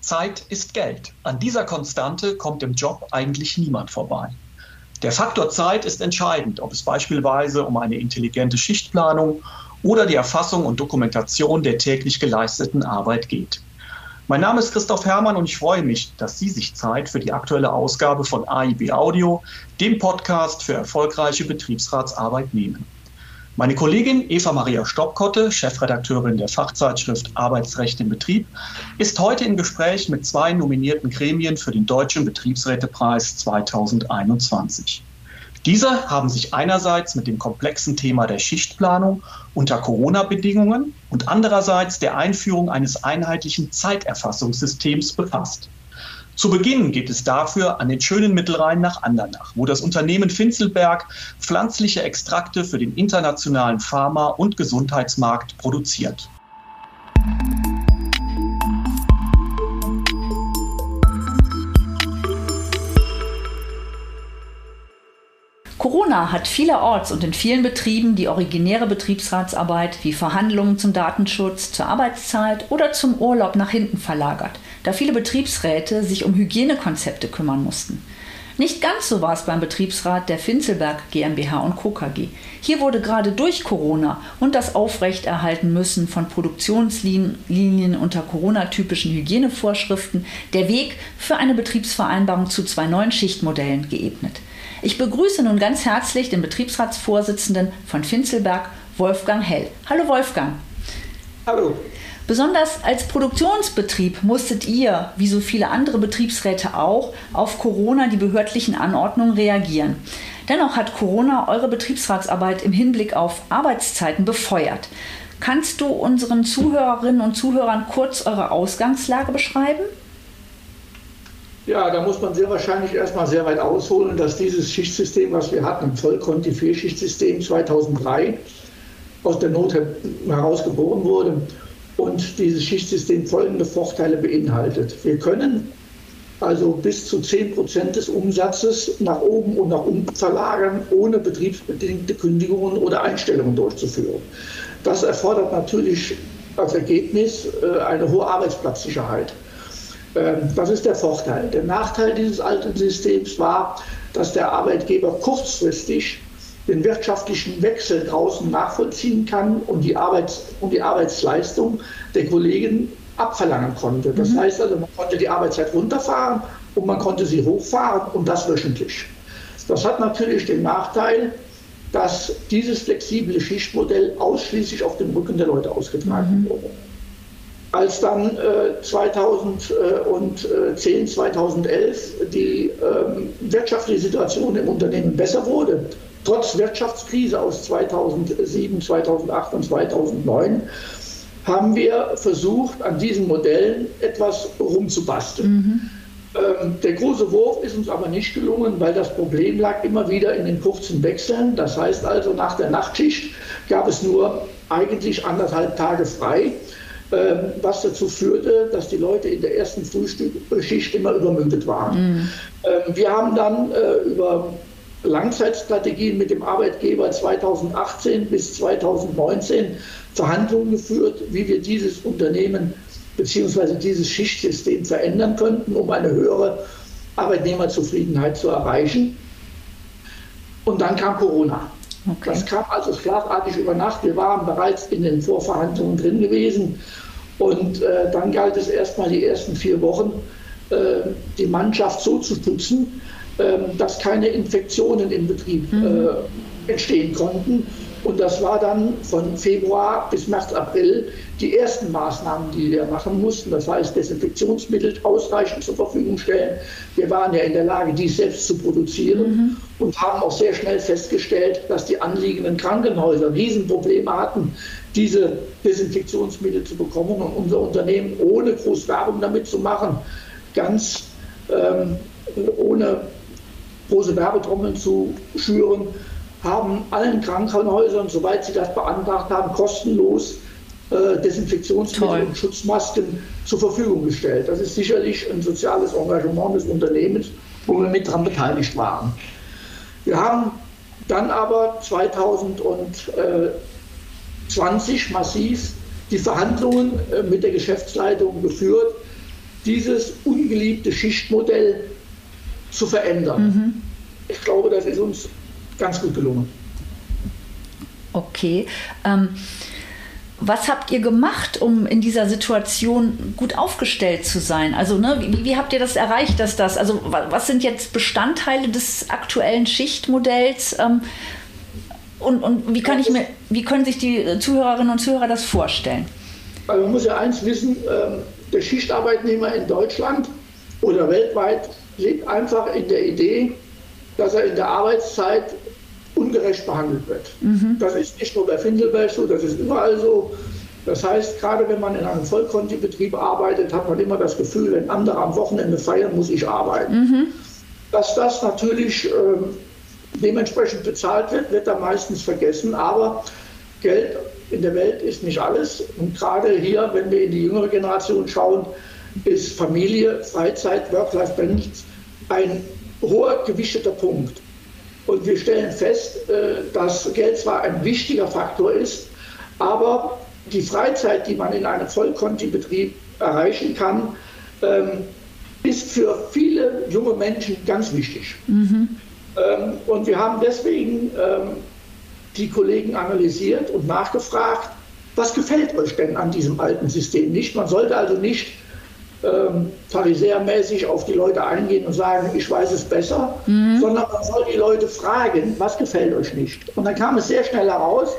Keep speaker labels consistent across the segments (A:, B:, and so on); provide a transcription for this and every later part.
A: Zeit ist Geld. An dieser Konstante kommt im Job eigentlich niemand vorbei. Der Faktor Zeit ist entscheidend, ob es beispielsweise um eine intelligente Schichtplanung oder die Erfassung und Dokumentation der täglich geleisteten Arbeit geht. Mein Name ist Christoph Hermann und ich freue mich, dass Sie sich Zeit für die aktuelle Ausgabe von AIB Audio, dem Podcast für erfolgreiche Betriebsratsarbeit nehmen. Meine Kollegin Eva Maria Stoppkotte, Chefredakteurin der Fachzeitschrift Arbeitsrecht im Betrieb, ist heute im Gespräch mit zwei nominierten Gremien für den Deutschen Betriebsrätepreis 2021. Diese haben sich einerseits mit dem komplexen Thema der Schichtplanung unter Corona-Bedingungen und andererseits der Einführung eines einheitlichen Zeiterfassungssystems befasst. Zu Beginn geht es dafür an den schönen Mittelrhein nach Andernach, wo das Unternehmen Finzelberg pflanzliche Extrakte für den internationalen Pharma- und Gesundheitsmarkt produziert.
B: Corona hat vielerorts und in vielen Betrieben die originäre Betriebsratsarbeit wie Verhandlungen zum Datenschutz, zur Arbeitszeit oder zum Urlaub nach hinten verlagert, da viele Betriebsräte sich um Hygienekonzepte kümmern mussten. Nicht ganz so war es beim Betriebsrat der Finzelberg GmbH und Co. KG. Hier wurde gerade durch Corona und das Aufrechterhalten müssen von Produktionslinien unter Corona-typischen Hygienevorschriften der Weg für eine Betriebsvereinbarung zu zwei neuen Schichtmodellen geebnet. Ich begrüße nun ganz herzlich den Betriebsratsvorsitzenden von Finzelberg, Wolfgang Hell. Hallo Wolfgang.
C: Hallo.
B: Besonders als Produktionsbetrieb musstet ihr, wie so viele andere Betriebsräte auch, auf Corona die behördlichen Anordnungen reagieren. Dennoch hat Corona eure Betriebsratsarbeit im Hinblick auf Arbeitszeiten befeuert. Kannst du unseren Zuhörerinnen und Zuhörern kurz eure Ausgangslage beschreiben?
C: Ja, da muss man sehr wahrscheinlich erstmal sehr weit ausholen, dass dieses Schichtsystem, was wir hatten, ein Vollkonti-Vierschichtsystem 2003, aus der Not heraus geboren wurde und dieses Schichtsystem folgende Vorteile beinhaltet. Wir können also bis zu 10 Prozent des Umsatzes nach oben und nach unten verlagern, ohne betriebsbedingte Kündigungen oder Einstellungen durchzuführen. Das erfordert natürlich als Ergebnis äh, eine hohe Arbeitsplatzsicherheit. Ähm, das ist der Vorteil. Der Nachteil dieses alten Systems war, dass der Arbeitgeber kurzfristig den wirtschaftlichen Wechsel draußen nachvollziehen kann und die, Arbeits und die Arbeitsleistung der Kollegen abverlangen konnte. Das mhm. heißt also, man konnte die Arbeitszeit runterfahren und man konnte sie hochfahren und das wöchentlich. Das hat natürlich den Nachteil, dass dieses flexible Schichtmodell ausschließlich auf dem Rücken der Leute ausgetragen mhm. wurde. Als dann äh, 2010, 2011 die ähm, wirtschaftliche Situation im Unternehmen besser wurde, trotz Wirtschaftskrise aus 2007, 2008 und 2009, haben wir versucht, an diesen Modellen etwas rumzubasteln. Mhm. Ähm, der große Wurf ist uns aber nicht gelungen, weil das Problem lag immer wieder in den kurzen Wechseln. Das heißt also, nach der Nachtschicht gab es nur eigentlich anderthalb Tage frei. Ähm, was dazu führte, dass die Leute in der ersten Frühschicht immer übermüdet waren. Mhm. Ähm, wir haben dann äh, über Langzeitstrategien mit dem Arbeitgeber 2018 bis 2019 Verhandlungen geführt, wie wir dieses Unternehmen bzw. dieses Schichtsystem verändern könnten, um eine höhere Arbeitnehmerzufriedenheit zu erreichen. Und dann kam Corona. Okay. Das kam also schlagartig über Nacht. Wir waren bereits in den Vorverhandlungen drin gewesen. Und äh, dann galt es erstmal die ersten vier Wochen, äh, die Mannschaft so zu stützen, äh, dass keine Infektionen im Betrieb mhm. Äh, entstehen konnten. Und das war dann von Februar bis März, April die ersten Maßnahmen, die wir machen mussten. Das heißt, Desinfektionsmittel ausreichend zur Verfügung stellen. Wir waren ja in der Lage, dies selbst zu produzieren mhm. und haben auch sehr schnell festgestellt, dass die anliegenden Krankenhäuser Riesenprobleme hatten, diese Desinfektionsmittel zu bekommen und unser Unternehmen ohne groß Werbung damit zu machen, ganz ähm, ohne große Werbetrommeln zu schüren, haben allen Krankenhäusern, soweit sie das beantragt haben, kostenlos äh, Desinfektionsmittel Toll. und Schutzmasken zur Verfügung gestellt. Das ist sicherlich ein soziales Engagement des Unternehmens, wo wir mit daran beteiligt waren. Wir haben dann aber 2020 massiv die Verhandlungen äh, mit der Geschäftsleitung geführt, dieses ungeliebte Schichtmodell zu verändern. Mhm. Ich glaube, das ist uns ganz gut gelungen.
B: Okay. Ähm, was habt ihr gemacht, um in dieser Situation gut aufgestellt zu sein? Also, ne, wie, wie, habt ihr das erreicht, dass das, also was sind jetzt Bestandteile des aktuellen Schichtmodells? Ähm, und, und wie, kann ich mir, wie können sich die Zuhörerinnen und Zuhörer das vorstellen?
C: Also man muss ja eins wissen, ähm, der Schichtarbeitnehmer in Deutschland oder weltweit lebt einfach in der Idee, dass er in der Arbeitszeit ungerecht behandelt wird. Mhm. Das ist nicht nur bei Findelberg so, das ist überall so. Das heißt, gerade wenn man in einem Vollkontibetrieb arbeitet, hat man immer das Gefühl, wenn andere am Wochenende feiern, muss ich arbeiten. Mhm. Dass das natürlich äh, dementsprechend bezahlt wird, wird da meistens vergessen. Aber Geld in der Welt ist nicht alles. Und gerade hier, wenn wir in die jüngere Generation schauen, ist Familie, Freizeit, Work-Life-Balance ein hoher gewichteter Punkt. Und wir stellen fest, äh, dass Geld zwar ein wichtiger Faktor ist, aber die Freizeit, die man in einem Vollkontibetrieb erreichen kann, ähm, ist für viele junge Menschen ganz wichtig. Mhm. Ähm, und wir haben deswegen ähm, die Kollegen analysiert und nachgefragt, was gefällt euch denn an diesem alten System nicht? Man sollte also nicht ähm, pharisäermäßig auf die Leute eingehen und sagen, ich weiß es besser, mhm. sondern man soll die Leute fragen, was gefällt euch nicht? Und dann kam es sehr schnell heraus,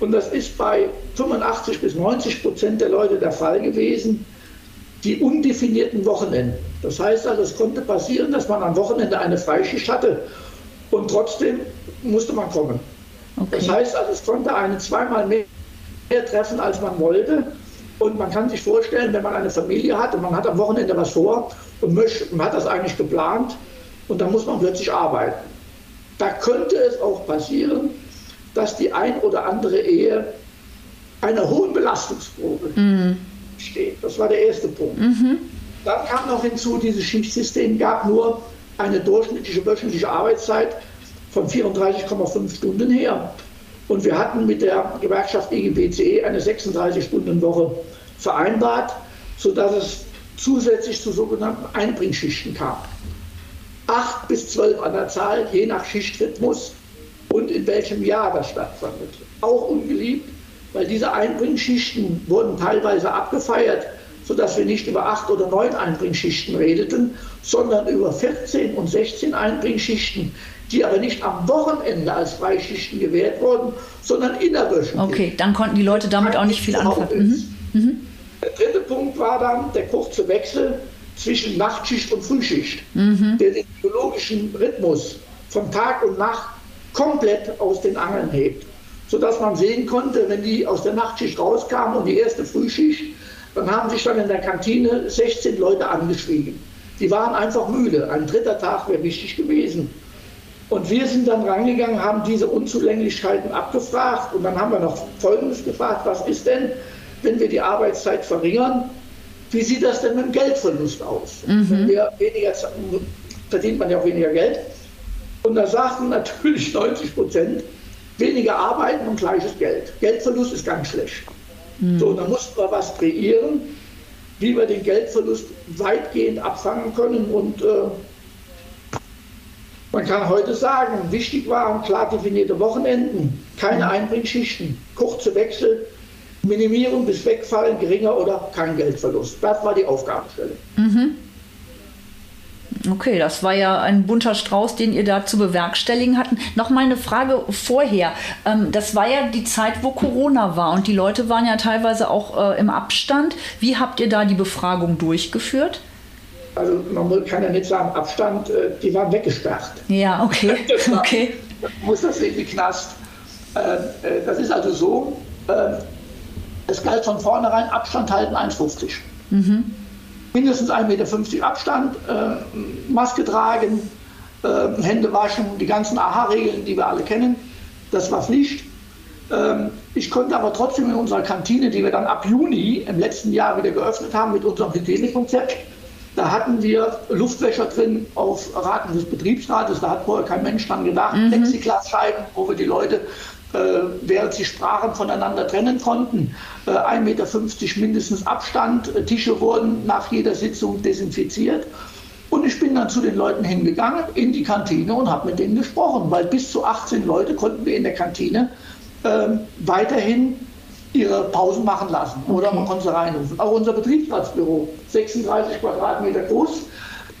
C: und das ist bei 85 bis 90 Prozent der Leute der Fall gewesen, die undefinierten Wochenenden. Das heißt also, es konnte passieren, dass man am Wochenende eine Freischicht hatte und trotzdem musste man kommen. Okay. Das heißt also, es konnte einen zweimal mehr treffen, als man wollte. Und man kann sich vorstellen, wenn man eine Familie hat und man hat am Wochenende was vor und möchte, man hat das eigentlich geplant und dann muss man plötzlich arbeiten. Da könnte es auch passieren, dass die ein oder andere Ehe einer hohen Belastungsprobe mhm. steht. Das war der erste Punkt. Mhm. Dann kam noch hinzu, dieses Schichtsystem gab nur eine durchschnittliche wöchentliche Arbeitszeit von 34,5 Stunden her. Und wir hatten mit der Gewerkschaft EGBCE eine 36-Stunden-Woche vereinbart, sodass es zusätzlich zu sogenannten Einbringschichten kam. Acht bis zwölf an der Zahl, je nach Schichtrhythmus und in welchem Jahr das stattfindet. Auch ungeliebt, weil diese Einbringschichten wurden teilweise abgefeiert, sodass wir nicht über acht oder neun Einbringschichten redeten, sondern über 14 und 16 Einbringschichten, die aber nicht am Wochenende als Freischichten gewährt wurden, sondern innerwöchentlich.
B: Okay, dann konnten die Leute damit auch nicht viel anfangen.
C: Mhm. Mhm. Der dritte Punkt war dann der kurze Wechsel zwischen Nachtschicht und Frühschicht, mhm. der den biologischen Rhythmus von Tag und Nacht komplett aus den Angeln hebt. Sodass man sehen konnte, wenn die aus der Nachtschicht rauskamen und die erste Frühschicht, dann haben sich dann in der Kantine 16 Leute angeschrieben. Die waren einfach müde. Ein dritter Tag wäre wichtig gewesen. Und wir sind dann rangegangen, haben diese Unzulänglichkeiten abgefragt und dann haben wir noch Folgendes gefragt, was ist denn, wenn wir die Arbeitszeit verringern, wie sieht das denn mit dem Geldverlust aus? Mhm. Wenn wir weniger, verdient man ja auch weniger Geld. Und da sagten natürlich 90 Prozent, weniger arbeiten und gleiches Geld. Geldverlust ist ganz schlecht. Mhm. So, da mussten wir was kreieren, wie wir den Geldverlust weitgehend abfangen können und äh, man kann heute sagen, wichtig waren klar definierte Wochenenden, keine mhm. Einbringschichten, kurze Wechsel, Minimierung bis Wegfallen geringer oder kein Geldverlust. Das war die Aufgabenstelle. Mhm.
B: Okay, das war ja ein bunter Strauß, den ihr da zu bewerkstelligen hatten. Noch mal eine Frage vorher. Ähm, das war ja die Zeit, wo Corona war und die Leute waren ja teilweise auch äh, im Abstand. Wie habt ihr da die Befragung durchgeführt?
C: Also man kann ja nicht sagen Abstand, äh, die waren weggesperrt.
B: Ja, okay.
C: war, okay. Muss das irgendwie Knast. Ähm, äh, das ist also so, ähm, es galt von vornherein Abstand halten 1,50. Mhm. Mindestens 1,50 Meter Abstand, äh, Maske tragen, Hände waschen, die ganzen AHA-Regeln, die wir alle kennen. Das war Pflicht. Ähm, ich konnte aber trotzdem in unserer Kantine, die wir dann ab Juni im letzten Jahr wieder geöffnet haben mit unserem Hygienekonzept, da hatten wir Luftwäscher drin auf Raten des Betriebsrates. Da hat vorher kein Mensch dran gedacht. Mhm. Plexiglasscheiben, wo wir die Leute äh, während sie Sprachen voneinander trennen konnten. Äh, 1,50 Meter mindestens Abstand. Äh, Tische wurden nach jeder Sitzung desinfiziert. Und ich bin dann zu den Leuten hingegangen in die Kantine und habe mit denen gesprochen, weil bis zu 18 Leute konnten wir in der Kantine äh, weiterhin ihre Pausen machen lassen. Oder man konnte sie reinrufen. Auch unser Betriebsratsbüro, 36 Quadratmeter groß,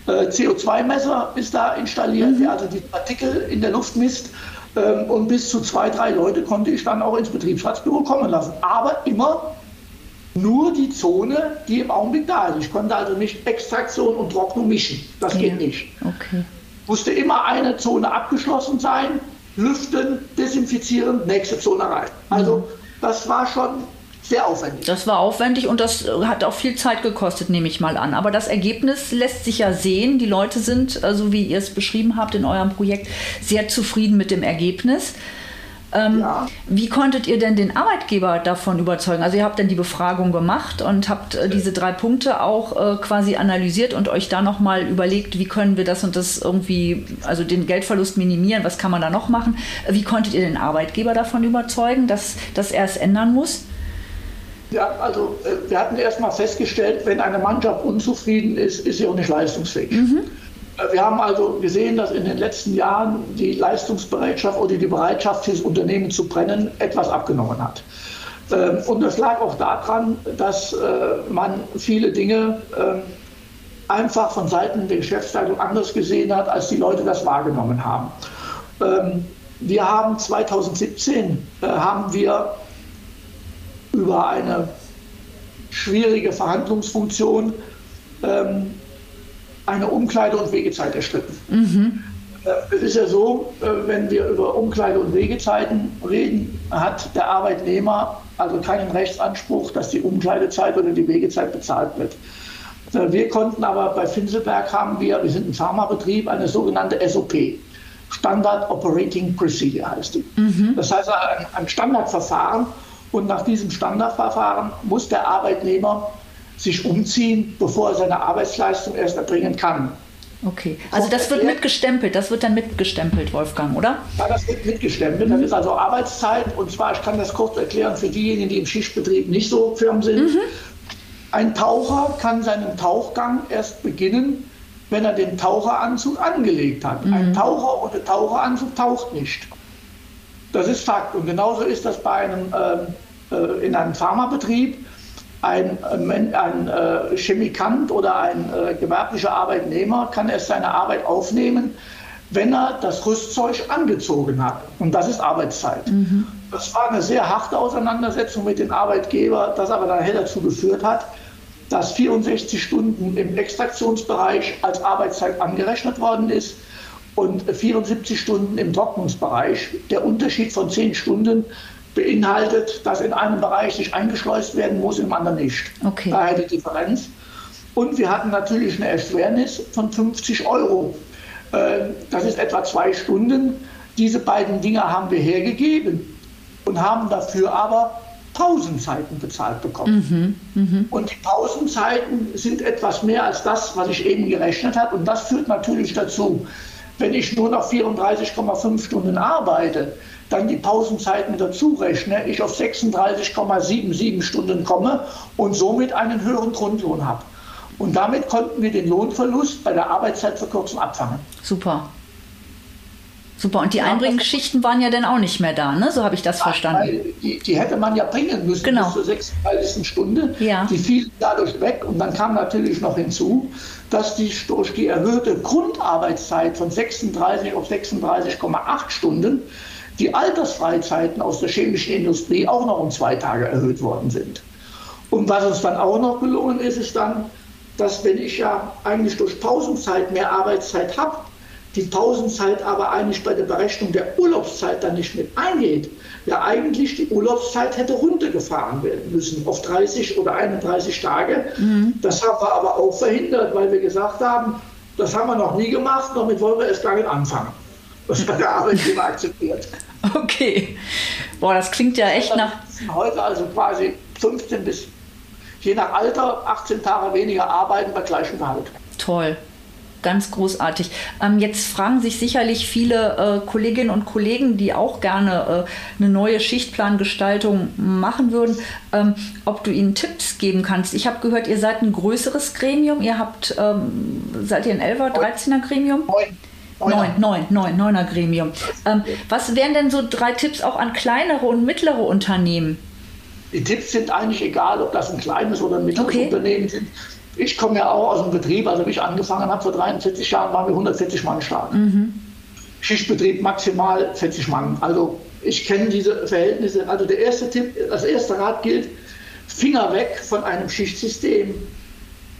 C: äh, CO2-Messer ist da installiert, mhm. der also die Partikel in der Luft misst. Ähm, und bis zu zwei, drei Leute konnte ich dann auch ins Betriebsratsbüro kommen lassen. Aber immer nur die Zone, die im Augenblick da ist. Ich konnte also nicht Extraktion und Trocknung mischen. Das ja. geht nicht. Okay. Musste immer eine Zone abgeschlossen sein, lüften, desinfizieren, nächste Zone rein. Also mhm. Das war schon sehr aufwendig.
B: Das war aufwendig und das hat auch viel Zeit gekostet, nehme ich mal an. Aber das Ergebnis lässt sich ja sehen. Die Leute sind, so also wie ihr es beschrieben habt in eurem Projekt, sehr zufrieden mit dem Ergebnis. Ähm, ja. Wie konntet ihr denn den Arbeitgeber davon überzeugen? Also ihr habt dann die Befragung gemacht und habt äh, diese drei Punkte auch äh, quasi analysiert und euch da nochmal überlegt, wie können wir das und das irgendwie, also den Geldverlust minimieren, was kann man da noch machen? Wie konntet ihr den Arbeitgeber davon überzeugen, dass, dass er es ändern muss?
C: Ja, also äh, wir hatten erstmal festgestellt, wenn eine Mannschaft unzufrieden ist, ist sie auch nicht leistungsfähig. Mhm. Äh, wir haben also gesehen, dass in den letzten Jahren die Leistungsbereitschaft oder die Bereitschaft fürs Unternehmen zu brennen etwas abgenommen hat. Ähm, und das lag auch daran, dass äh, man viele Dinge ähm, einfach von Seiten der Geschäftsleitung anders gesehen hat, als die Leute das wahrgenommen haben. Ähm, wir haben 2017 haben wir über eine schwierige Verhandlungsfunktion eine Umkleide- und Wegezeit erstritten. Mhm. Äh, es ist ja so, äh, wenn wir über Umkleide- und Wegezeiten reden, hat der Arbeitnehmer also keinen Rechtsanspruch, dass die Umkleidezeit oder die Wegezeit bezahlt wird. Äh, wir konnten aber bei Finselberg haben wir, wir sind ein Pharmabetrieb, eine sogenannte SOP. Standard Operating Procedure heißt die. Mhm. Das heißt ein Standardverfahren, und nach diesem Standardverfahren muss der Arbeitnehmer sich umziehen, bevor er seine Arbeitsleistung erst erbringen kann.
B: Okay, also das wird mitgestempelt, das wird dann mitgestempelt, Wolfgang, oder?
C: Ja, das wird mitgestempelt. Das ist also Arbeitszeit und zwar, ich kann das kurz erklären für diejenigen, die im Schichtbetrieb nicht so firm sind. Mhm. Ein Taucher kann seinen Tauchgang erst beginnen, wenn er den Taucheranzug angelegt hat. Mhm. Ein Taucher ohne Taucheranzug taucht nicht. Das ist Fakt. Und genauso ist das bei einem, äh, äh in einem Pharmabetrieb. Ein, äh, ein äh, Chemikant oder ein äh, gewerblicher Arbeitnehmer kann erst seine Arbeit aufnehmen, wenn er das Rüstzeug angezogen hat. Und das ist Arbeitszeit. Mhm. Das war eine sehr harte Auseinandersetzung mit dem Arbeitgeber, das aber dann dazu geführt hat, dass 64 Stunden im Extraktionsbereich als Arbeitszeit angerechnet worden ist und 74 Stunden im Trocknungsbereich. Der Unterschied von 10 Stunden beinhaltet, dass in einem Bereich sich eingeschleust werden muss, im anderen nicht. Okay. Daher die Differenz. Und wir hatten natürlich eine Erschwernis von 50 Euro. Äh, das ist etwa zwei Stunden. Diese beiden Dinge haben wir hergegeben und haben dafür aber Pausenzeiten bezahlt bekommen. Mhm, mh. Und die Pausenzeiten sind etwas mehr als das, was ich eben gerechnet habe. Und das führt natürlich dazu, wenn ich nur noch 34,5 Stunden arbeite, dann die Pausenzeiten dazu rechne, ich auf 36,77 Stunden komme und somit einen höheren Grundlohn habe. Und damit konnten wir den Lohnverlust bei der Arbeitszeitverkürzung abfangen.
B: Super. Super, und die Einbringgeschichten waren ja dann auch nicht mehr da, ne? so habe ich das verstanden.
C: Die, die, hätte man ja bringen müssen genau. bis zur 36. Stunde. Ja. Die fielen dadurch weg und dann kam natürlich noch hinzu, dass die, durch die erhöhte Grundarbeitszeit von 36 auf 36,8 Stunden die Altersfreizeiten aus der chemischen Industrie auch noch um zwei Tage erhöht worden sind. Und was uns dann auch noch gelungen ist, ist dann, dass wenn ich ja eigentlich durch Pausenzeit mehr Arbeitszeit habe, die Pausenzeit aber eigentlich bei der Berechnung der Urlaubszeit dann nicht mit eingeht, ja eigentlich die Urlaubszeit hätte runtergefahren werden müssen auf 30 oder 31 Tage. Mhm. Das haben wir aber auch verhindert, weil wir gesagt haben, das haben wir noch nie gemacht, damit wollen wir erst gar nicht anfangen. Das hat der Arbeitgeber akzeptiert.
B: Okay. Boah, das klingt ja echt nach.
C: Heute also quasi 15 bis je nach Alter 18 Tage weniger arbeiten bei gleichem Gehalt.
B: Toll. Ganz großartig. Ähm, jetzt fragen sich sicherlich viele äh, Kolleginnen und Kollegen, die auch gerne äh, eine neue Schichtplangestaltung machen würden, ähm, ob du ihnen Tipps geben kannst. Ich habe gehört, ihr seid ein größeres Gremium. Ihr habt, ähm, seid ihr ein 11er, 13er Gremium? Neun. Neun, neun, neun, neuner Gremium. Ähm, was wären denn so drei Tipps auch an kleinere und mittlere Unternehmen?
C: Die Tipps sind eigentlich egal, ob das ein kleines oder ein mittleres okay. Unternehmen sind. Ich komme ja auch aus dem Betrieb, also wie ich angefangen habe vor 43 Jahren, waren wir 140 Mann stark. Mhm. Schichtbetrieb maximal 40 Mann. Also ich kenne diese Verhältnisse. Also der erste Tipp, das erste Rat gilt, Finger weg von einem Schichtsystem.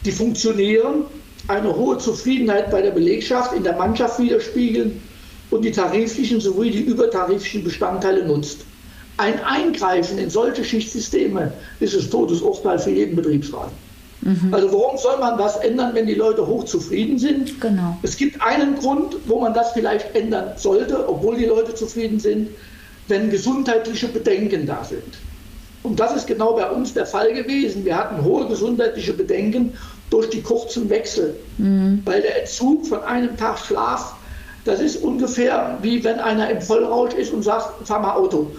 C: Die funktionieren, eine hohe Zufriedenheit bei der Belegschaft in der Mannschaft widerspiegeln und die tariflichen sowie die übertariflichen Bestandteile nutzt. Ein Eingreifen in solche Schichtsysteme ist das Todesurteil für jeden Betriebsrat. Mhm. Also warum soll man was ändern, wenn die Leute hochzufrieden sind? Genau. Es gibt einen Grund, wo man das vielleicht ändern sollte, obwohl die Leute zufrieden sind, wenn gesundheitliche Bedenken da sind. Und das ist genau bei uns der Fall gewesen. Wir hatten hohe gesundheitliche Bedenken durch die kurzen Wechsel, mhm. weil der Entzug von einem Tag Schlaf, das ist ungefähr wie wenn einer im Vollrausch ist und sagt, fahr mal Auto.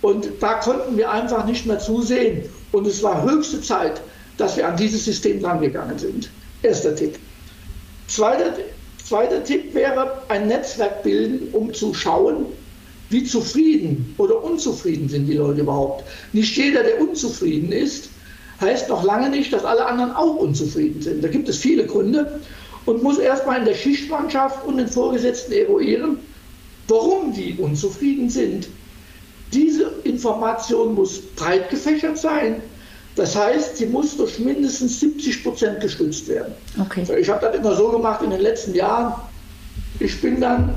C: Und da konnten wir einfach nicht mehr zusehen. Und es war höchste Zeit, dass wir an dieses System rangegangen sind. Erster Tipp. Zweiter, zweiter Tipp wäre, ein Netzwerk bilden, um zu schauen, wie zufrieden oder unzufrieden sind die Leute überhaupt. Nicht jeder, der unzufrieden ist, heißt noch lange nicht, dass alle anderen auch unzufrieden sind. Da gibt es viele Gründe und muss erstmal in der Schichtmannschaft und den Vorgesetzten eruieren, warum die unzufrieden sind. Diese Information muss breit gefächert sein das heißt, sie muss durch mindestens 70 Prozent gestützt werden. Okay. Ich habe das immer so gemacht in den letzten Jahren. Ich bin dann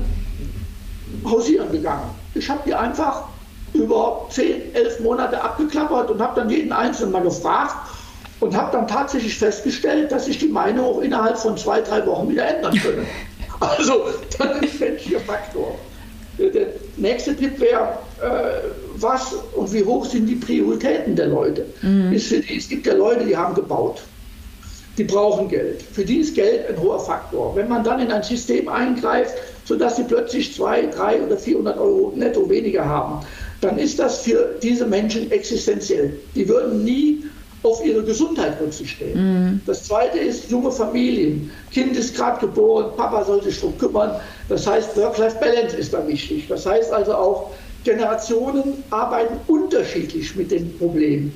C: hausieren gegangen. Ich habe die einfach über 10, 11 Monate abgeklappert und habe dann jeden Einzelnen mal gefragt und habe dann tatsächlich festgestellt, dass sich die Meinung auch innerhalb von zwei, drei Wochen wieder ändern können. Also, das ist ein menschlicher Faktor. Der nächste Tipp wäre, äh, was und wie hoch sind die Prioritäten der Leute. Mhm. Die, es gibt ja Leute, die haben gebaut. Die brauchen Geld. Für die ist Geld ein hoher Faktor. Wenn man dann in ein System eingreift, sodass sie plötzlich 200, 300 oder 400 Euro netto weniger haben, dann ist das für diese Menschen existenziell. Die würden nie auf ihre Gesundheit Rücksicht nehmen. Mhm. Das zweite ist junge Familien. Kind ist gerade geboren, Papa soll sich darum kümmern. Das heißt, Work-Life-Balance ist da wichtig. Das heißt also auch, Generationen arbeiten unterschiedlich mit dem Problem.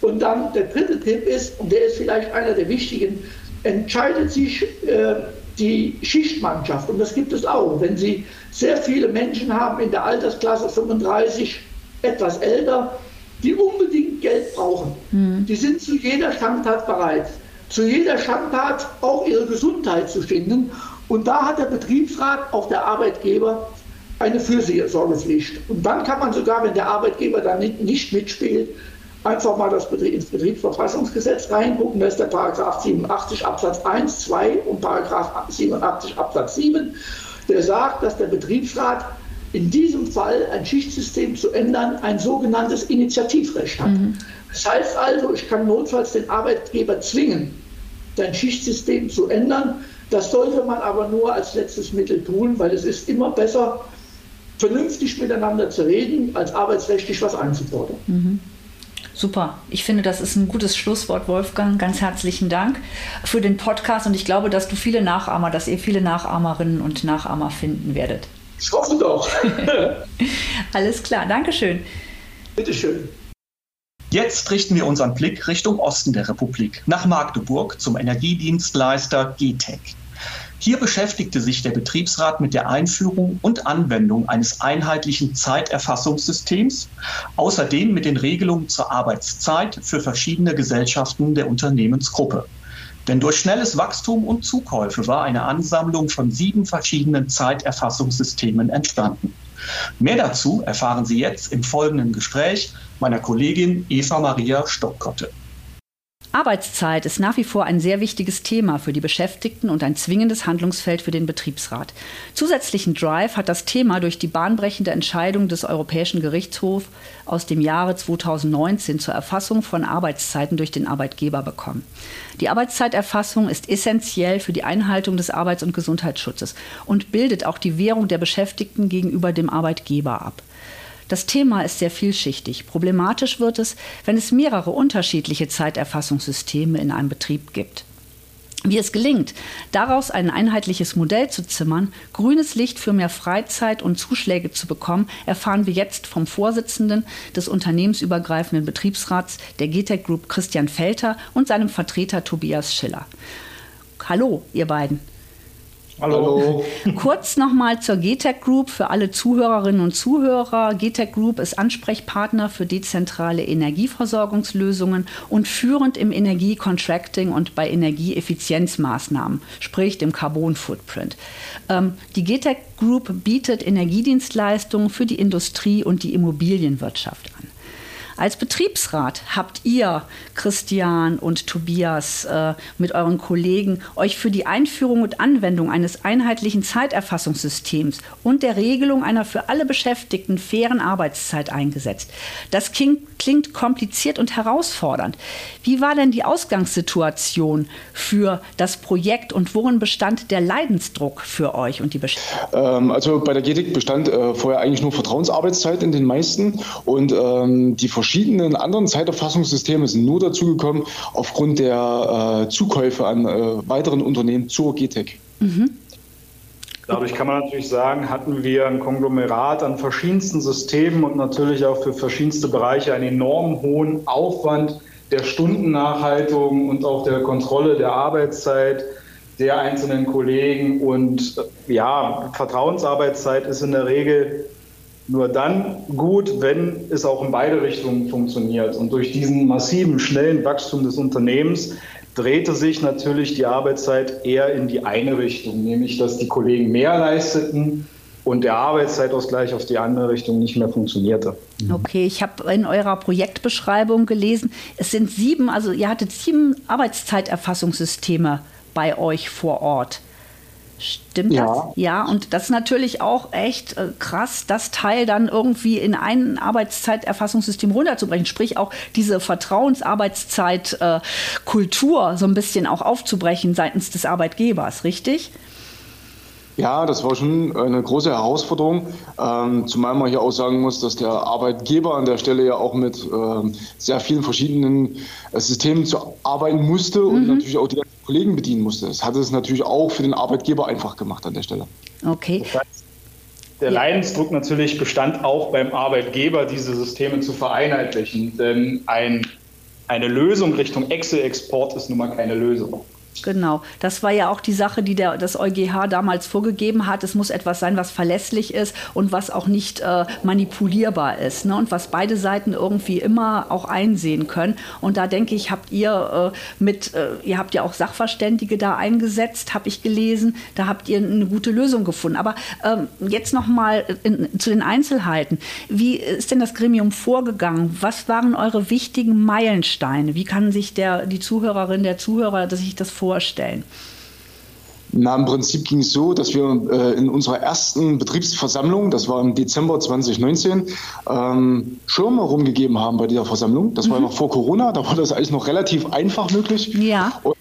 C: Und dann der dritte Tipp ist, und der ist vielleicht einer der wichtigen, entscheidet sich äh, die Schichtmannschaft, und das gibt es auch, wenn Sie sehr viele Menschen haben in der Altersklasse 35, etwas älter, die unbedingt Geld brauchen. Mhm. Die sind zu jeder Schandtat bereit, zu jeder Schandtat auch ihre Gesundheit zu finden. Und da hat der Betriebsrat, auch der Arbeitgeber, eine Fürsorgepflicht. Und dann kann man sogar, wenn der Arbeitgeber dann nicht mitspielt, einfach mal das Betrieb, ins Betriebsverfassungsgesetz reingucken. Da ist der Paragraph 87 Absatz 1, 2 und Paragraph 87 Absatz 7, der sagt, dass der Betriebsrat in diesem Fall ein Schichtsystem zu ändern ein sogenanntes Initiativrecht hat. Mhm. Das heißt also, ich kann notfalls den Arbeitgeber zwingen, sein Schichtsystem zu ändern. Das sollte man aber nur als letztes Mittel tun, weil es ist immer besser, vernünftig miteinander zu reden, als arbeitsrechtlich was einzufordern. Mhm.
B: Super. Ich finde, das ist ein gutes Schlusswort, Wolfgang. Ganz herzlichen Dank für den Podcast und ich glaube, dass du viele Nachahmer, dass ihr viele Nachahmerinnen und Nachahmer finden werdet.
C: Ich hoffe doch.
B: Alles klar, Dankeschön.
C: Bitteschön.
A: Jetzt richten wir unseren Blick Richtung Osten der Republik, nach Magdeburg zum Energiedienstleister GTEC. Hier beschäftigte sich der Betriebsrat mit der Einführung und Anwendung eines einheitlichen Zeiterfassungssystems, außerdem mit den Regelungen zur Arbeitszeit für verschiedene Gesellschaften der Unternehmensgruppe. Denn durch schnelles Wachstum und Zukäufe war eine Ansammlung von sieben verschiedenen Zeiterfassungssystemen entstanden. Mehr dazu erfahren Sie jetzt im folgenden Gespräch meiner Kollegin Eva Maria Stockkotte.
B: Arbeitszeit ist nach wie vor ein sehr wichtiges Thema für die Beschäftigten und ein zwingendes Handlungsfeld für den Betriebsrat. Zusätzlichen Drive hat das Thema durch die bahnbrechende Entscheidung des Europäischen Gerichtshofs aus dem Jahre 2019 zur Erfassung von Arbeitszeiten durch den Arbeitgeber bekommen. Die Arbeitszeiterfassung ist essentiell für die Einhaltung des Arbeits- und Gesundheitsschutzes und bildet auch die Währung der Beschäftigten gegenüber dem Arbeitgeber ab. Das Thema ist sehr vielschichtig. Problematisch wird es, wenn es mehrere unterschiedliche Zeiterfassungssysteme in einem Betrieb gibt. Wie es gelingt, daraus ein einheitliches Modell zu zimmern, grünes Licht für mehr Freizeit und Zuschläge zu bekommen, erfahren wir jetzt vom Vorsitzenden des unternehmensübergreifenden Betriebsrats der GTEC Group Christian Felter und seinem Vertreter Tobias Schiller. Hallo, ihr beiden.
D: Hallo.
B: Kurz nochmal zur GTEC Group für alle Zuhörerinnen und Zuhörer. GTEC Group ist Ansprechpartner für dezentrale Energieversorgungslösungen und führend im Energiecontracting und bei Energieeffizienzmaßnahmen, sprich dem Carbon Footprint. Ähm, die GTEC Group bietet Energiedienstleistungen für die Industrie und die Immobilienwirtschaft an. Als Betriebsrat habt ihr, Christian und Tobias, äh, mit euren Kollegen euch für die Einführung und Anwendung eines einheitlichen Zeiterfassungssystems und der Regelung einer für alle Beschäftigten fairen Arbeitszeit eingesetzt. Das klingt, klingt kompliziert und herausfordernd. Wie war denn die Ausgangssituation für das Projekt und worin bestand der Leidensdruck für euch und die Beschäftigten?
D: Ähm, also bei der GEDIC bestand äh, vorher eigentlich nur Vertrauensarbeitszeit in den meisten und ähm, die verschiedenen anderen Zeiterfassungssysteme sind nur dazugekommen aufgrund der äh, Zukäufe an äh, weiteren Unternehmen zur GTEC. Mhm.
E: Dadurch kann man natürlich sagen, hatten wir ein Konglomerat an verschiedensten Systemen und natürlich auch für verschiedenste Bereiche einen enorm hohen Aufwand der Stundennachhaltung und auch der Kontrolle der Arbeitszeit der einzelnen Kollegen. Und ja, Vertrauensarbeitszeit ist in der Regel nur dann gut, wenn es auch in beide Richtungen funktioniert. Und durch diesen massiven, schnellen Wachstum des Unternehmens drehte sich natürlich die Arbeitszeit eher in die eine Richtung, nämlich dass die Kollegen mehr leisteten und der Arbeitszeitausgleich auf die andere Richtung nicht mehr funktionierte.
B: Okay, ich habe in eurer Projektbeschreibung gelesen, es sind sieben, also ihr hattet sieben Arbeitszeiterfassungssysteme bei euch vor Ort. Stimmt ja. das? Ja, und das ist natürlich auch echt äh, krass, das Teil dann irgendwie in ein Arbeitszeiterfassungssystem runterzubrechen, sprich auch diese Vertrauensarbeitszeitkultur äh, so ein bisschen auch aufzubrechen seitens des Arbeitgebers, richtig?
D: Ja, das war schon eine große Herausforderung, ähm, zumal man hier auch sagen muss, dass der Arbeitgeber an der Stelle ja auch mit ähm, sehr vielen verschiedenen äh, Systemen zu arbeiten musste mhm. und natürlich auch die Kollegen bedienen musste. Das hat es natürlich auch für den Arbeitgeber einfach gemacht an der Stelle.
B: Okay.
E: Der Leidensdruck natürlich bestand auch beim Arbeitgeber, diese Systeme zu vereinheitlichen, denn ein, eine Lösung Richtung Excel-Export ist nun mal keine Lösung.
B: Genau, das war ja auch die Sache, die der, das EuGH damals vorgegeben hat. Es muss etwas sein, was verlässlich ist und was auch nicht äh, manipulierbar ist ne? und was beide Seiten irgendwie immer auch einsehen können. Und da denke ich, habt ihr äh, mit, äh, ihr habt ja auch Sachverständige da eingesetzt, habe ich gelesen. Da habt ihr eine gute Lösung gefunden. Aber ähm, jetzt noch mal in, zu den Einzelheiten. Wie ist denn das Gremium vorgegangen? Was waren eure wichtigen Meilensteine? Wie kann sich der, die Zuhörerin, der Zuhörer sich das vorstellen? Vorstellen?
D: Na, im Prinzip ging es so, dass wir äh, in unserer ersten Betriebsversammlung, das war im Dezember 2019, ähm, Schirme rumgegeben haben bei dieser Versammlung. Das mhm. war noch vor Corona, da war das alles noch relativ einfach möglich.
B: Ja.
D: Und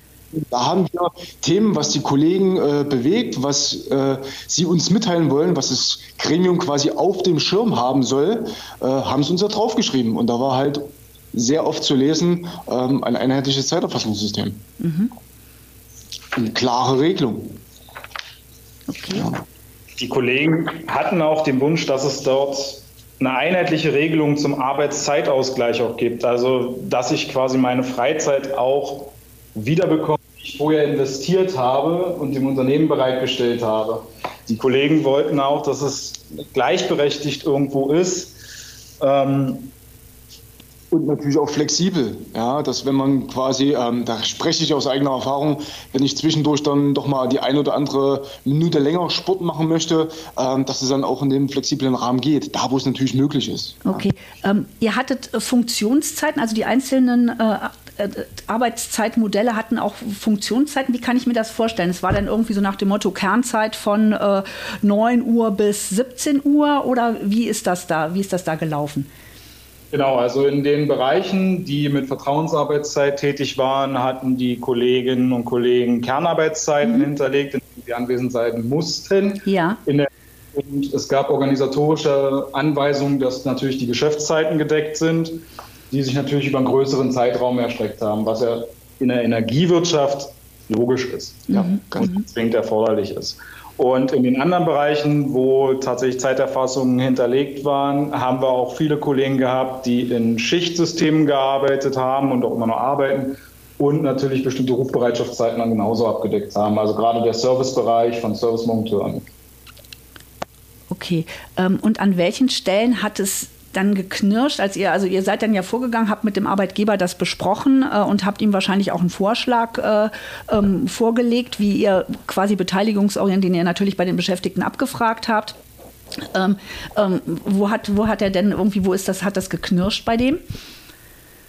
D: da haben wir Themen, was die Kollegen äh, bewegt, was äh, sie uns mitteilen wollen, was das Gremium quasi auf dem Schirm haben soll, äh, haben sie uns da draufgeschrieben. Und da war halt sehr oft zu lesen ähm, ein einheitliches Zeiterfassungssystem. Mhm eine klare Regelung.
E: Okay. Ja. Die Kollegen hatten auch den Wunsch, dass es dort eine einheitliche Regelung zum Arbeitszeitausgleich auch gibt. Also, dass ich quasi meine Freizeit auch wiederbekomme, die ich vorher investiert habe und dem Unternehmen bereitgestellt habe. Die Kollegen wollten auch, dass es gleichberechtigt irgendwo ist. Ähm,
D: und natürlich auch flexibel. Ja, dass wenn man quasi, ähm, da spreche ich aus eigener Erfahrung, wenn ich zwischendurch dann doch mal die eine oder andere Minute länger Sport machen möchte, ähm, dass es dann auch in dem flexiblen Rahmen geht, da wo es natürlich möglich ist.
B: Okay. Ja. Ähm, ihr hattet äh, Funktionszeiten, also die einzelnen äh, äh, Arbeitszeitmodelle hatten auch Funktionszeiten. Wie kann ich mir das vorstellen? Es war dann irgendwie so nach dem Motto Kernzeit von äh, 9 Uhr bis 17 Uhr oder wie ist das da? Wie ist das da gelaufen?
E: Genau, also in den Bereichen, die mit Vertrauensarbeitszeit tätig waren, hatten die Kolleginnen und Kollegen Kernarbeitszeiten mhm. hinterlegt, in denen sie anwesend sein mussten.
B: Ja.
E: Der, und es gab organisatorische Anweisungen, dass natürlich die Geschäftszeiten gedeckt sind, die sich natürlich über einen größeren Zeitraum erstreckt haben, was ja in der Energiewirtschaft logisch ist, mhm. ja, ganz mhm. zwingend erforderlich ist. Und in den anderen Bereichen, wo tatsächlich Zeiterfassungen hinterlegt waren, haben wir auch viele Kollegen gehabt, die in Schichtsystemen gearbeitet haben und auch immer noch arbeiten und natürlich bestimmte Rufbereitschaftszeiten dann genauso abgedeckt haben. Also gerade der Servicebereich von Servicemonteuren.
B: Okay. Ähm, und an welchen Stellen hat es dann geknirscht, als ihr, also ihr seid dann ja vorgegangen, habt mit dem Arbeitgeber das besprochen äh, und habt ihm wahrscheinlich auch einen Vorschlag äh, ähm, vorgelegt, wie ihr quasi beteiligungsorientiert, den ihr natürlich bei den Beschäftigten abgefragt habt. Ähm, ähm, wo, hat, wo hat er denn irgendwie, wo ist das, hat das geknirscht bei dem?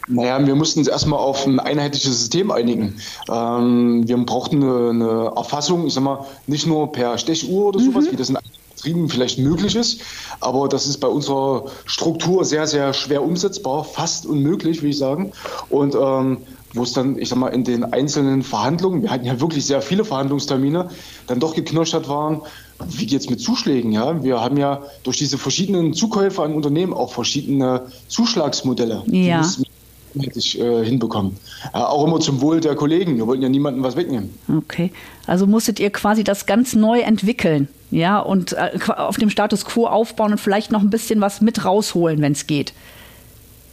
D: Naja, wir mussten uns erstmal auf ein einheitliches System einigen. Ähm, wir brauchten eine, eine, Erfassung, ich sag mal, nicht nur per Stechuhr oder sowas, mhm. wie das in Betrieben vielleicht möglich ist. Aber das ist bei unserer Struktur sehr, sehr schwer umsetzbar, fast unmöglich, würde ich sagen. Und ähm, wo es dann, ich sag mal, in den einzelnen Verhandlungen, wir hatten ja wirklich sehr viele Verhandlungstermine, dann doch geknirscht hat waren, wie geht es mit Zuschlägen? Ja? Wir haben ja durch diese verschiedenen Zukäufe an Unternehmen auch verschiedene Zuschlagsmodelle.
B: Ja.
D: Ich äh, hinbekommen. Ja, auch immer zum Wohl der Kollegen. Wir wollten ja niemandem was wegnehmen.
B: Okay. Also musstet ihr quasi das ganz neu entwickeln, ja, und äh, auf dem Status quo aufbauen und vielleicht noch ein bisschen was mit rausholen, wenn es geht.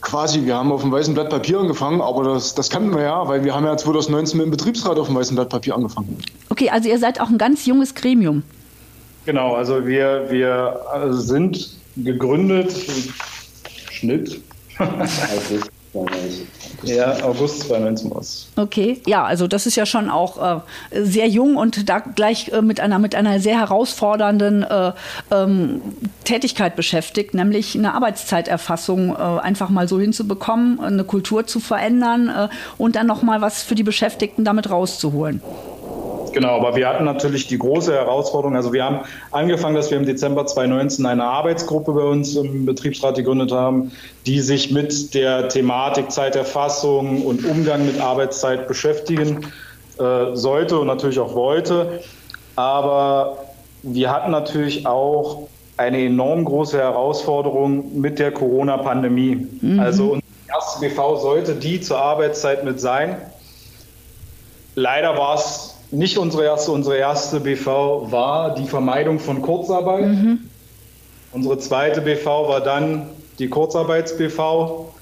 D: Quasi, wir haben auf dem weißen Blatt Papier angefangen, aber das, das kannten wir ja, weil wir haben ja 2019 mit dem Betriebsrat auf dem weißen Blatt Papier angefangen.
B: Okay, also ihr seid auch ein ganz junges Gremium.
E: Genau, also wir, wir sind gegründet, Schnitt. also ja, August 2019 was.
B: Okay, ja, also das ist ja schon auch äh, sehr jung und da gleich äh, mit, einer, mit einer sehr herausfordernden äh, ähm, Tätigkeit beschäftigt, nämlich eine Arbeitszeiterfassung äh, einfach mal so hinzubekommen, eine Kultur zu verändern äh, und dann nochmal was für die Beschäftigten damit rauszuholen.
E: Genau, aber wir hatten natürlich die große Herausforderung. Also wir haben angefangen, dass wir im Dezember 2019 eine Arbeitsgruppe bei uns im Betriebsrat gegründet haben, die sich mit der Thematik Zeiterfassung und Umgang mit Arbeitszeit beschäftigen äh, sollte und natürlich auch wollte. Aber wir hatten natürlich auch eine enorm große Herausforderung mit der Corona-Pandemie. Mhm. Also unser erstes BV sollte die zur Arbeitszeit mit sein. Leider war es nicht unsere erste, unsere erste BV war die Vermeidung von Kurzarbeit. Mhm. Unsere zweite BV war dann die Kurzarbeits-BV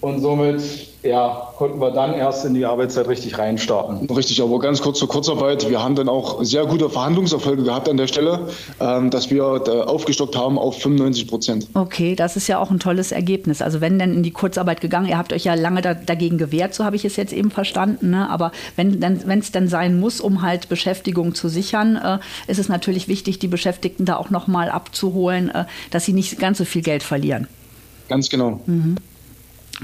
E: und somit ja, konnten wir dann erst in die Arbeitszeit richtig reinstarten.
D: Richtig, aber ganz kurz zur Kurzarbeit. Wir haben dann auch sehr gute Verhandlungserfolge gehabt an der Stelle, ähm, dass wir aufgestockt haben auf 95 Prozent.
B: Okay, das ist ja auch ein tolles Ergebnis. Also wenn denn in die Kurzarbeit gegangen, ihr habt euch ja lange da, dagegen gewehrt, so habe ich es jetzt eben verstanden. Ne? Aber wenn es dann sein muss, um halt Beschäftigung zu sichern, äh, ist es natürlich wichtig, die Beschäftigten da auch nochmal abzuholen, äh, dass sie nicht ganz so viel Geld verlieren.
D: Ganz genau. Mhm.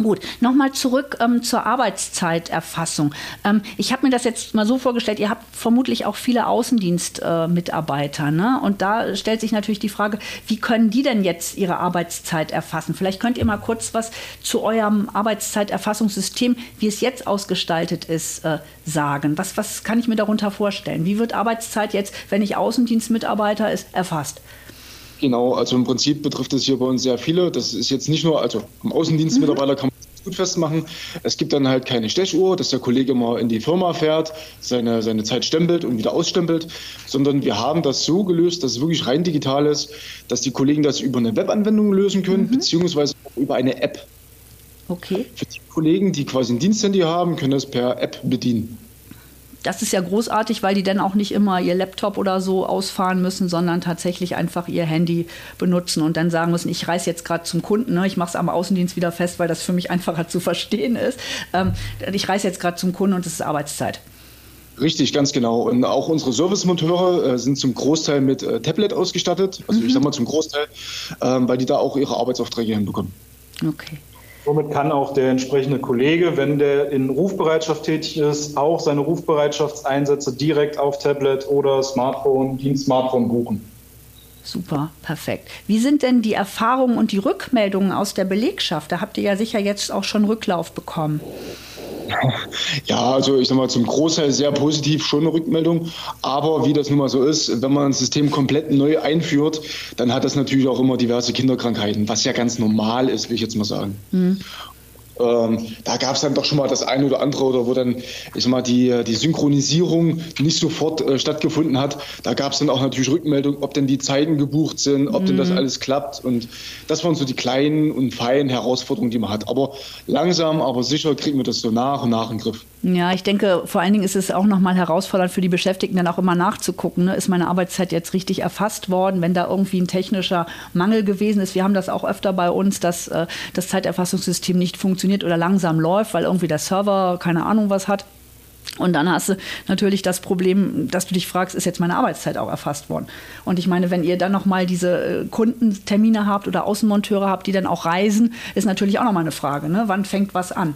B: Gut, nochmal zurück ähm, zur Arbeitszeiterfassung. Ähm, ich habe mir das jetzt mal so vorgestellt, ihr habt vermutlich auch viele Außendienstmitarbeiter. Äh, ne? Und da stellt sich natürlich die Frage, wie können die denn jetzt ihre Arbeitszeit erfassen? Vielleicht könnt ihr mal kurz was zu eurem Arbeitszeiterfassungssystem, wie es jetzt ausgestaltet ist, äh, sagen. Was, was kann ich mir darunter vorstellen? Wie wird Arbeitszeit jetzt, wenn ich Außendienstmitarbeiter ist, erfasst?
D: Genau, also im Prinzip betrifft es hier bei uns sehr viele. Das ist jetzt nicht nur, also am Außendienstmitarbeiter mhm. kann man das gut festmachen. Es gibt dann halt keine Stechuhr, dass der Kollege mal in die Firma fährt, seine, seine Zeit stempelt und wieder ausstempelt, sondern wir haben das so gelöst, dass es wirklich rein digital ist, dass die Kollegen das über eine Webanwendung lösen können, mhm. beziehungsweise auch über eine App.
B: Okay.
D: Für die Kollegen, die quasi ein Diensthandy haben, können das per App bedienen
B: das ist ja großartig, weil die dann auch nicht immer ihr Laptop oder so ausfahren müssen, sondern tatsächlich einfach ihr Handy benutzen und dann sagen müssen, ich reise jetzt gerade zum Kunden, ne? ich mache es am Außendienst wieder fest, weil das für mich einfacher zu verstehen ist. Ähm, ich reise jetzt gerade zum Kunden und es ist Arbeitszeit.
D: Richtig, ganz genau. Und auch unsere Servicemonteure äh, sind zum Großteil mit äh, Tablet ausgestattet. Also mhm. ich sag mal zum Großteil, äh, weil die da auch ihre Arbeitsaufträge hinbekommen.
B: Okay.
E: Somit kann auch der entsprechende Kollege, wenn der in Rufbereitschaft tätig ist, auch seine Rufbereitschaftseinsätze direkt auf Tablet oder Smartphone, Dienst-Smartphone buchen.
B: Super, perfekt. Wie sind denn die Erfahrungen und die Rückmeldungen aus der Belegschaft? Da habt ihr ja sicher jetzt auch schon Rücklauf bekommen.
D: Ja, also ich sag mal, zum Großteil sehr positiv schon eine Rückmeldung. Aber wie das nun mal so ist, wenn man ein System komplett neu einführt, dann hat das natürlich auch immer diverse Kinderkrankheiten, was ja ganz normal ist, will ich jetzt mal sagen. Mhm. Ähm, da gab es dann doch schon mal das eine oder andere, oder wo dann, ich sag mal, die, die Synchronisierung nicht sofort äh, stattgefunden hat. Da gab es dann auch natürlich Rückmeldungen, ob denn die Zeiten gebucht sind, ob mhm. denn das mhm. alles klappt. Und das waren so die kleinen und feinen Herausforderungen, die man hat. Aber langsam, aber sicher kriegen wir das so nach und nach in den Griff.
B: Ja, ich denke, vor allen Dingen ist es auch nochmal herausfordernd für die Beschäftigten, dann auch immer nachzugucken. Ne? Ist meine Arbeitszeit jetzt richtig erfasst worden, wenn da irgendwie ein technischer Mangel gewesen ist? Wir haben das auch öfter bei uns, dass äh, das Zeiterfassungssystem nicht funktioniert oder langsam läuft, weil irgendwie der Server keine Ahnung was hat. Und dann hast du natürlich das Problem, dass du dich fragst, ist jetzt meine Arbeitszeit auch erfasst worden? Und ich meine, wenn ihr dann nochmal diese äh, Kundentermine habt oder Außenmonteure habt, die dann auch reisen, ist natürlich auch nochmal eine Frage. Ne? Wann fängt was an?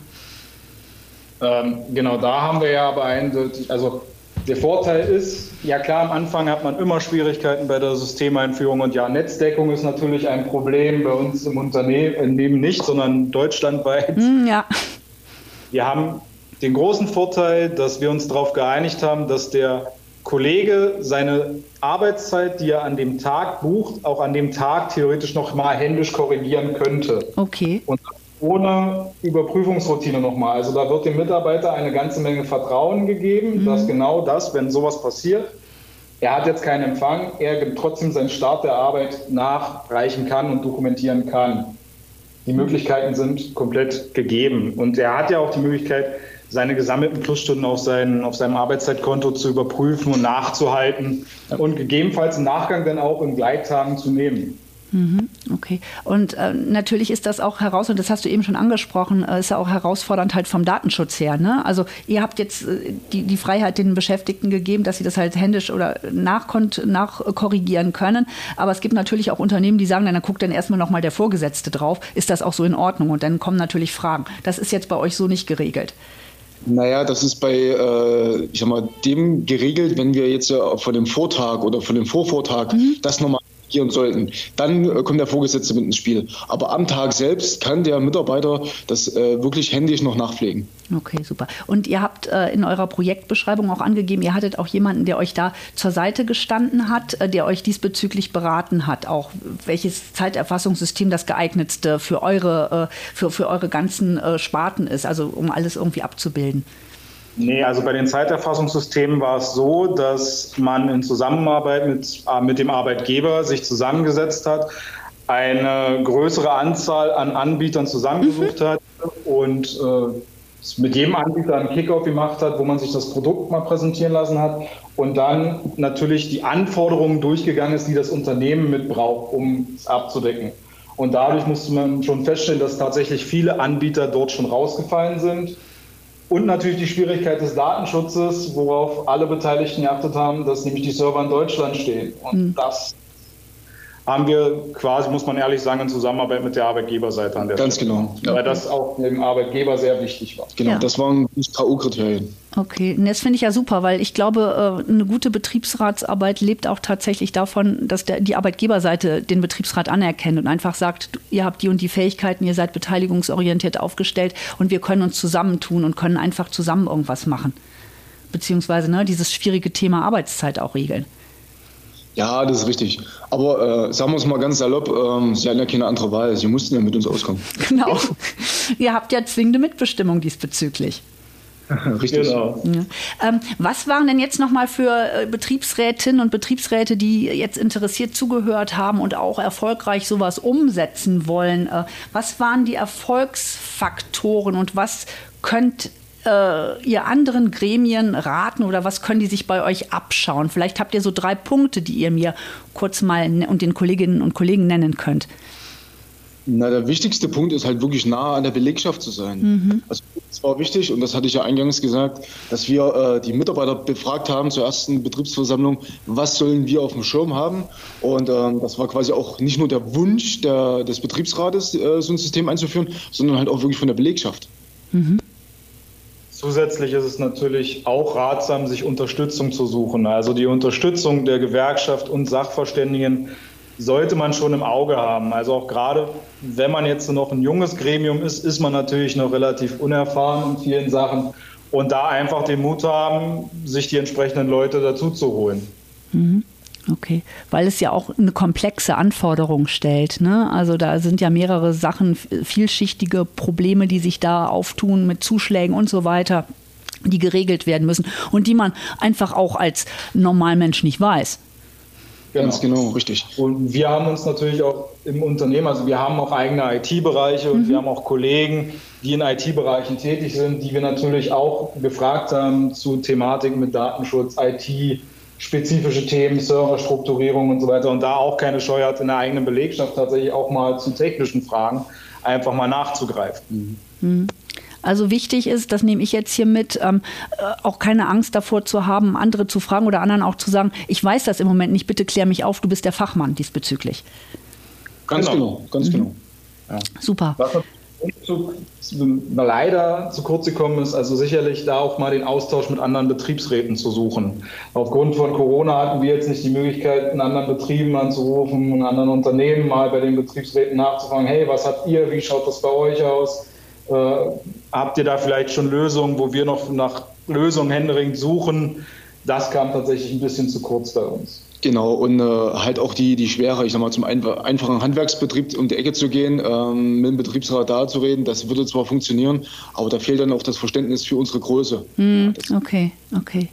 E: Ähm, genau, da haben wir ja aber eindeutig, also der Vorteil ist, ja klar, am Anfang hat man immer Schwierigkeiten bei der Systemeinführung und ja, Netzdeckung ist natürlich ein Problem bei uns im Unternehmen nicht, sondern deutschlandweit.
B: Mm, ja.
E: Wir haben den großen Vorteil, dass wir uns darauf geeinigt haben, dass der Kollege seine Arbeitszeit, die er an dem Tag bucht, auch an dem Tag theoretisch noch mal händisch korrigieren könnte.
B: Okay.
E: Und ohne Überprüfungsroutine nochmal. Also da wird dem Mitarbeiter eine ganze Menge Vertrauen gegeben, mhm. dass genau das, wenn sowas passiert, er hat jetzt keinen Empfang, er trotzdem seinen Start der Arbeit nachreichen kann und dokumentieren kann. Die Möglichkeiten sind komplett gegeben. Und er hat ja auch die Möglichkeit, seine gesammelten Plusstunden auf, sein, auf seinem Arbeitszeitkonto zu überprüfen und nachzuhalten und gegebenenfalls im Nachgang dann auch in Gleittagen zu nehmen.
B: Mhm, okay. Und äh, natürlich ist das auch heraus, und das hast du eben schon angesprochen, äh, ist ja auch herausfordernd halt vom Datenschutz her. Ne? Also ihr habt jetzt äh, die, die Freiheit den Beschäftigten gegeben, dass sie das halt händisch oder nachkorrigieren können. Aber es gibt natürlich auch Unternehmen, die sagen, dann guckt dann erstmal nochmal der Vorgesetzte drauf. Ist das auch so in Ordnung? Und dann kommen natürlich Fragen. Das ist jetzt bei euch so nicht geregelt.
D: Naja, das ist bei, äh, ich sag mal, dem geregelt, wenn wir jetzt ja von dem Vortag oder von dem Vorvortag mhm. das nochmal agieren sollten, dann äh, kommt der Vorgesetzte mit ins Spiel. Aber am Tag selbst kann der Mitarbeiter das äh, wirklich händisch noch nachpflegen.
B: Okay, super. Und ihr habt äh, in eurer Projektbeschreibung auch angegeben, ihr hattet auch jemanden, der euch da zur Seite gestanden hat, äh, der euch diesbezüglich beraten hat, auch welches Zeiterfassungssystem das geeignetste für eure, äh, für, für eure ganzen äh, Sparten ist, also um alles irgendwie abzubilden.
E: Nee, also bei den Zeiterfassungssystemen war es so, dass man in Zusammenarbeit mit, äh, mit dem Arbeitgeber sich zusammengesetzt hat, eine größere Anzahl an Anbietern zusammengesucht mhm. hat und äh, mit jedem Anbieter einen Kickoff gemacht hat, wo man sich das Produkt mal präsentieren lassen hat und dann natürlich die Anforderungen durchgegangen ist, die das Unternehmen mitbraucht, um es abzudecken. Und dadurch musste man schon feststellen, dass tatsächlich viele Anbieter dort schon rausgefallen sind und natürlich die Schwierigkeit des Datenschutzes, worauf alle Beteiligten geachtet haben, dass nämlich die Server in Deutschland stehen. Und mhm. das haben wir quasi, muss man ehrlich sagen, in Zusammenarbeit mit der Arbeitgeberseite an der
D: Ganz Stelle. genau.
E: Ja. Weil das auch dem Arbeitgeber sehr wichtig war.
D: Genau, ja. das waren K.O.-Kriterien.
B: Okay, und das finde ich ja super, weil ich glaube, äh, eine gute Betriebsratsarbeit lebt auch tatsächlich davon, dass der, die Arbeitgeberseite den Betriebsrat anerkennt und einfach sagt, ihr habt die und die Fähigkeiten, ihr seid beteiligungsorientiert aufgestellt und wir können uns zusammentun und können einfach zusammen irgendwas machen. Beziehungsweise ne, dieses schwierige Thema Arbeitszeit auch regeln.
D: Ja, das ist richtig. Aber äh, sagen wir es mal ganz salopp, ähm, Sie hatten ja keine andere Wahl. Sie mussten ja mit uns auskommen.
B: Genau. Ihr habt ja zwingende Mitbestimmung diesbezüglich.
D: Richtig. Genau.
B: Ja. Ähm, was waren denn jetzt nochmal für äh, Betriebsrätinnen und Betriebsräte, die jetzt interessiert zugehört haben und auch erfolgreich sowas umsetzen wollen? Äh, was waren die Erfolgsfaktoren und was könnt äh, ihr anderen Gremien raten oder was können die sich bei euch abschauen? Vielleicht habt ihr so drei Punkte, die ihr mir kurz mal und den Kolleginnen und Kollegen nennen könnt.
D: Na, der wichtigste Punkt ist halt wirklich nah an der Belegschaft zu sein. Mhm. Also es war wichtig, und das hatte ich ja eingangs gesagt, dass wir äh, die Mitarbeiter befragt haben zur ersten Betriebsversammlung, was sollen wir auf dem Schirm haben. Und ähm, das war quasi auch nicht nur der Wunsch der, des Betriebsrates, äh, so ein System einzuführen, sondern halt auch wirklich von der Belegschaft. Mhm.
E: Zusätzlich ist es natürlich auch ratsam, sich Unterstützung zu suchen. Also die Unterstützung der Gewerkschaft und Sachverständigen sollte man schon im Auge haben. Also auch gerade, wenn man jetzt noch ein junges Gremium ist, ist man natürlich noch relativ unerfahren in vielen Sachen. Und da einfach den Mut haben, sich die entsprechenden Leute dazu zu holen.
B: Mhm. Okay, weil es ja auch eine komplexe Anforderung stellt. Ne? Also da sind ja mehrere Sachen, vielschichtige Probleme, die sich da auftun mit Zuschlägen und so weiter, die geregelt werden müssen und die man einfach auch als Normalmensch nicht weiß.
E: Genau. Ganz genau, richtig. Und wir haben uns natürlich auch im Unternehmen, also wir haben auch eigene IT-Bereiche und mhm. wir haben auch Kollegen, die in IT-Bereichen tätig sind, die wir natürlich auch gefragt haben zu Thematiken mit Datenschutz, IT, spezifische Themen, Serverstrukturierung und so weiter und da auch keine Scheu hat, in der eigenen Belegschaft tatsächlich auch mal zu technischen Fragen einfach mal nachzugreifen.
B: Mhm. Also wichtig ist, das nehme ich jetzt hier mit, ähm, äh, auch keine Angst davor zu haben, andere zu fragen oder anderen auch zu sagen, ich weiß das im Moment nicht, bitte klär mich auf, du bist der Fachmann diesbezüglich.
D: Ganz genau, genau ganz mhm. genau.
B: Ja. Super.
E: Zu, leider zu kurz gekommen ist, also sicherlich da auch mal den Austausch mit anderen Betriebsräten zu suchen. Aufgrund von Corona hatten wir jetzt nicht die Möglichkeit, in anderen Betrieben anzurufen, in anderen Unternehmen mal bei den Betriebsräten nachzufragen, hey, was habt ihr, wie schaut das bei euch aus? Äh, habt ihr da vielleicht schon Lösungen, wo wir noch nach Lösungen händeringend suchen? Das kam tatsächlich ein bisschen zu kurz bei uns.
D: Genau, und äh, halt auch die, die Schwere, ich sag mal, zum einfachen Handwerksbetrieb um die Ecke zu gehen, ähm, mit dem Betriebsrat da zu reden, das würde zwar funktionieren, aber da fehlt dann auch das Verständnis für unsere Größe.
B: Mm, okay, okay.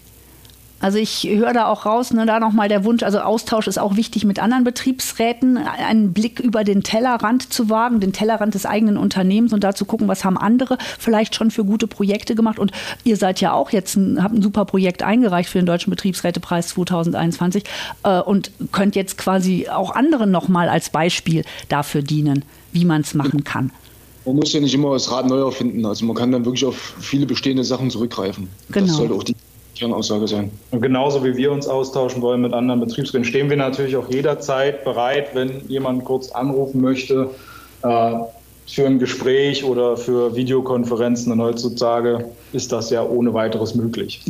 B: Also ich höre da auch raus, ne, da nochmal der Wunsch, also Austausch ist auch wichtig mit anderen Betriebsräten, einen Blick über den Tellerrand zu wagen, den Tellerrand des eigenen Unternehmens und da zu gucken, was haben andere vielleicht schon für gute Projekte gemacht. Und ihr seid ja auch jetzt, ein, habt ein super Projekt eingereicht für den Deutschen Betriebsrätepreis 2021 äh, und könnt jetzt quasi auch anderen nochmal als Beispiel dafür dienen, wie man es machen kann.
D: Man muss ja nicht immer das Rad neu erfinden. Also man kann dann wirklich auf viele bestehende Sachen zurückgreifen. Genau. Das sollte auch die Kernaussage sein.
E: Und genauso wie wir uns austauschen wollen mit anderen Betriebsräten, stehen wir natürlich auch jederzeit bereit, wenn jemand kurz anrufen möchte, äh, für ein Gespräch oder für Videokonferenzen. Und heutzutage ist das ja ohne weiteres möglich.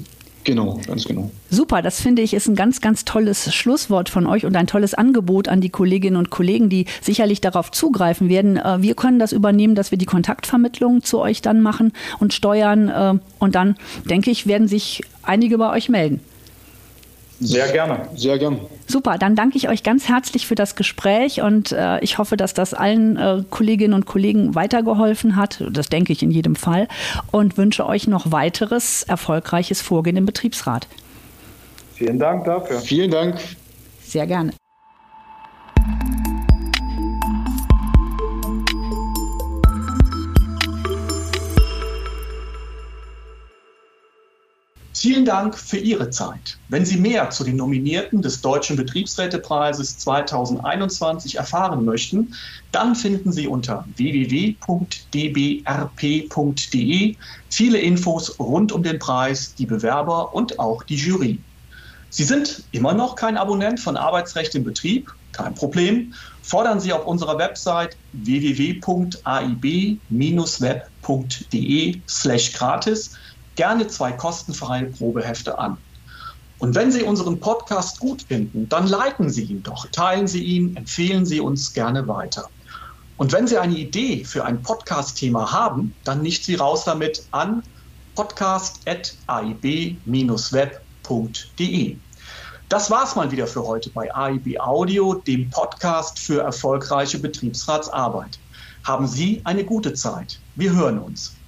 D: Genau, ganz genau.
B: Super, das finde ich ist ein ganz, ganz tolles Schlusswort von euch und ein tolles Angebot an die Kolleginnen und Kollegen, die sicherlich darauf zugreifen werden. Äh, wir können das übernehmen, dass wir die Kontaktvermittlung zu euch dann machen und steuern. Äh, und dann, denke ich, werden sich einige bei euch melden.
E: Sehr gerne.
D: Sehr gerne.
B: Super, dann danke ich euch ganz herzlich für das Gespräch und äh, ich hoffe, dass das allen äh, Kolleginnen und Kollegen weitergeholfen hat. Das denke ich in jedem Fall und wünsche euch noch weiteres erfolgreiches Vorgehen im Betriebsrat.
E: Vielen Dank dafür.
D: Vielen Dank.
B: Sehr gerne.
A: Vielen Dank für Ihre Zeit. Wenn Sie mehr zu den Nominierten des Deutschen Betriebsrätepreises 2021 erfahren möchten, dann finden Sie unter www.dbrp.de viele Infos rund um den Preis, die Bewerber und auch die Jury. Sie sind immer noch kein Abonnent von Arbeitsrecht im Betrieb? Kein Problem. Fordern Sie auf unserer Website www.aib-web.de slash gratis gerne zwei kostenfreie Probehefte an. Und wenn Sie unseren Podcast gut finden, dann liken Sie ihn doch, teilen Sie ihn, empfehlen Sie uns gerne weiter. Und wenn Sie eine Idee für ein Podcast-Thema haben, dann nicht Sie raus damit an podcast.aib-web.de. Das war's mal wieder für heute bei AIB Audio, dem Podcast für erfolgreiche Betriebsratsarbeit. Haben Sie eine gute Zeit. Wir hören uns.